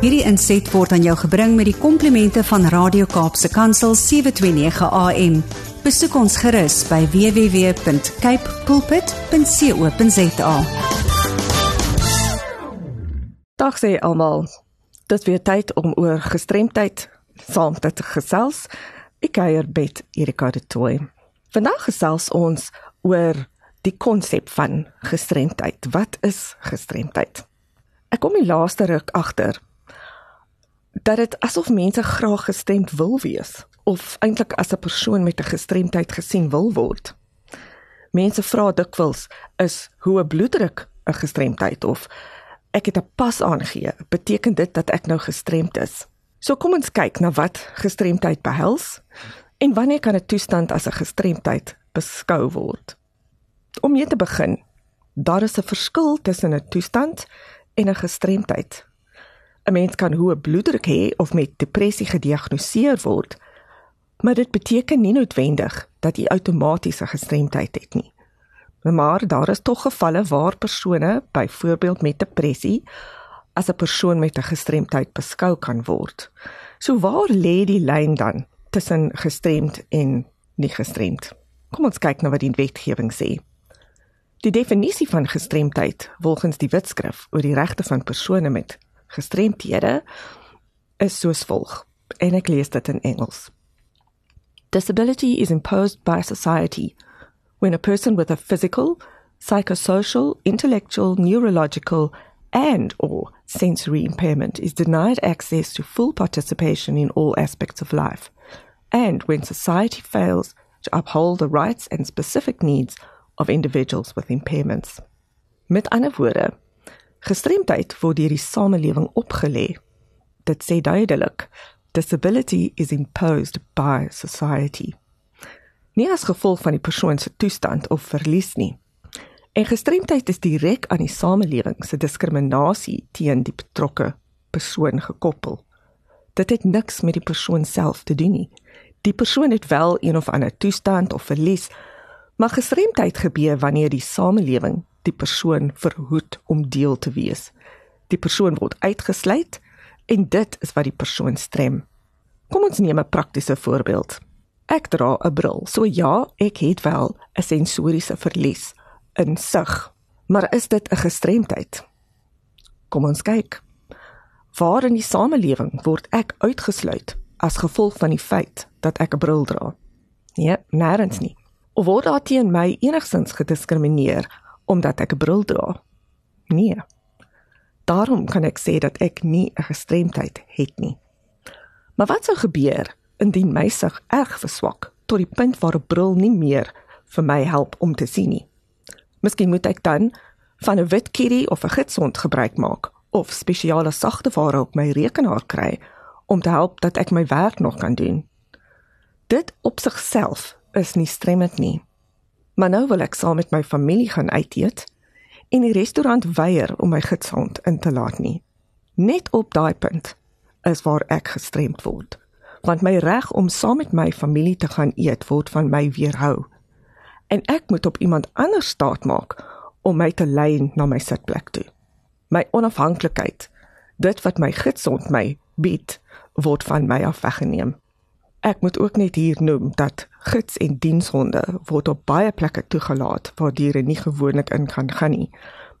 Hierdie inset word aan jou gebring met die komplimente van Radio Kaapse Kansel 729 AM. Besoek ons gerus by www.cape pulpit.co.za. Dag sê almal. Dit weer tyd om oor gestremdheid saam te gesels. Ek kuier met Erika de Tooi. Vandag gesels ons oor die konsep van gestremdheid. Wat is gestremdheid? Ek kom die laaste ruk agter dat dit asof mense graag gestremd wil wees of eintlik as 'n persoon met 'n gestremdheid gesien wil word. Mense vra dikwels is hoe 'n bloeddruk 'n gestremdheid of ek het 'n pas aangegee, beteken dit dat ek nou gestremd is? So kom ons kyk na wat gestremdheid behels en wanneer kan 'n toestand as 'n gestremdheid beskou word? Om mee te begin, daar is 'n verskil tussen 'n toestand en 'n gestremdheid. 'n Mens kan hoë bloeddruk hê of met depressie gediagnoseer word, maar dit beteken nie noodwendig dat jy outomaties 'n gestremdheid het nie. Maar daar is tog gevalle waar persone, byvoorbeeld met depressie, as 'n persoon met 'n gestremdheid beskou kan word. So waar lê die lyn dan tussen gestremd en nie gestremd? Kom ons kyk na wat die wetgewing sê. Die definisie van gestremdheid volgens die Wetskrif oor die regte van persone met gestremthede is soos volg. En ek lees dit in Engels. Disability is imposed by society when a person with a physical, psychosocial, intellectual, neurological, and or sensory impairment is denied access to full participation in all aspects of life, and when society fails to uphold the rights and specific needs of individuals with impairments. Met ander woorde, gestremdheid word deur die samelewing opgelê. Dit sê duidelik, disability is imposed by society. Nie as gevolg van die persoon se toestand of verlies nie. En gestremdheid is direk aan die samelewing se diskriminasie teen die betrokke persoon gekoppel. Dit het niks met die persoon self te doen nie. Die persoon het wel een of ander toestand of verlies, Maar gestremdheid gebeur wanneer die samelewing die persoon verhoed om deel te wees. Die persoon word uitgesluit en dit is wat die persoon strem. Kom ons neem 'n praktiese voorbeeld. Ek dra 'n bril. So ja, ek het wel 'n sensoriese verlies in sig. Maar is dit 'n gestremdheid? Kom ons kyk. Waar in die samelewing word ek uitgesluit as gevolg van die feit dat ek 'n bril dra? Nee, nêrens nie of word daar teen my enigstens gediskrimineer omdat ek 'n bril dra? Nee. Daarom kan ek sê dat ek nie 'n gestremdheid het nie. Maar wat sou gebeur indien my sig erg verswak tot die punt waar 'n bril nie meer vir my help om te sien nie? Miskien moet ek dan van 'n wit kitty of 'n gidsond gebruik maak of spesiale sagte ware op my rekenaar kry om te help dat ek my werk nog kan doen. Dit op sigself is nie stremmend nie. Maar nou wil ek saam met my familie gaan uit eet en die restaurant weier om my gidshond in te laat nie. Net op daai punt is waar ek gestremd word. Want my reg om saam met my familie te gaan eet word van my weerhou. En ek moet op iemand anders staat maak om my te lei na my sitplek toe. My onafhanklikheid, dit wat my gidshond my bied, word van my af weggeneem. Ek moet ook net hier noem dat gids en dienshonde word op baie plekke toegelaat waar diere nie gewoonlik in kan gaan nie.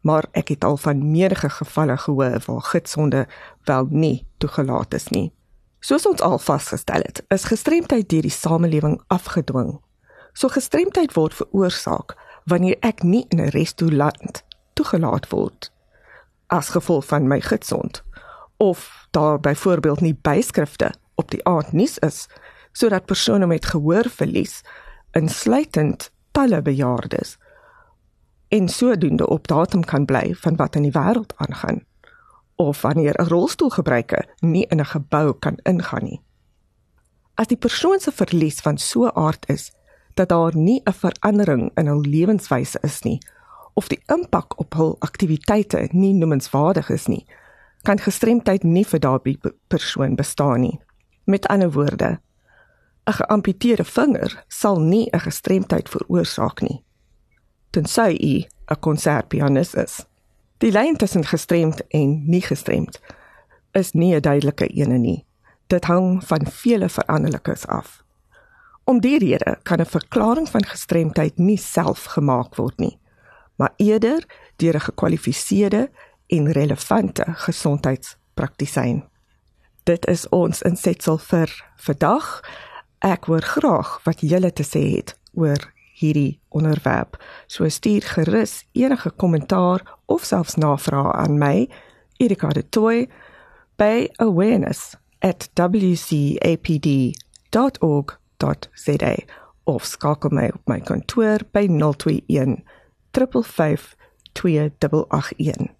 Maar ek het al van meerige gevalle gehoor waar gidshonde wel nie toegelaat is nie. Soos ons al vasgestel het, is gestremdheid deur die samelewing afgedwing. So gestremdheid word veroorsaak wanneer ek nie in 'n restaurant toegelaat word as gevolg van my gidshond of daar byvoorbeeld nie byskrifte op die aandnuus is sodat persone met gehoorverlies insluitend talle bejaardes en sodoende op datum kan bly van wat in die wêreld aangaan of wanneer 'n rolstoelgebruiker nie in 'n gebou kan ingaan nie. As die persoon se verlies van so 'n aard is dat daar nie 'n verandering in hul lewenswyse is nie of die impak op hul aktiwiteite nie noemenswaardig is nie, kan gestremdheid nie vir daardie persoon bestaan nie. Met ander woorde, 'n geamputeerde vinger sal nie 'n gestremdheid veroorsaak nie. Tensy u 'n konsertpianis is. Die lyn tussen gestremd en nie gestremd is nie 'n duidelike ene nie. Dit hang van vele veranderlikes af. Om die rede kan 'n verklaring van gestremdheid nie self gemaak word nie, maar eerder deur 'n gekwalifiseerde en relevante gesondheidspraktisyn. Dit is ons insetsel vir vandag. Ek hoor graag wat julle te sê het oor hierdie onderwerp. So stuur gerus enige kommentaar of selfs navrae aan my, Erika de Tooy, by awareness@wcapd.org.za of skakel my op my kantoor by 021 355 2881.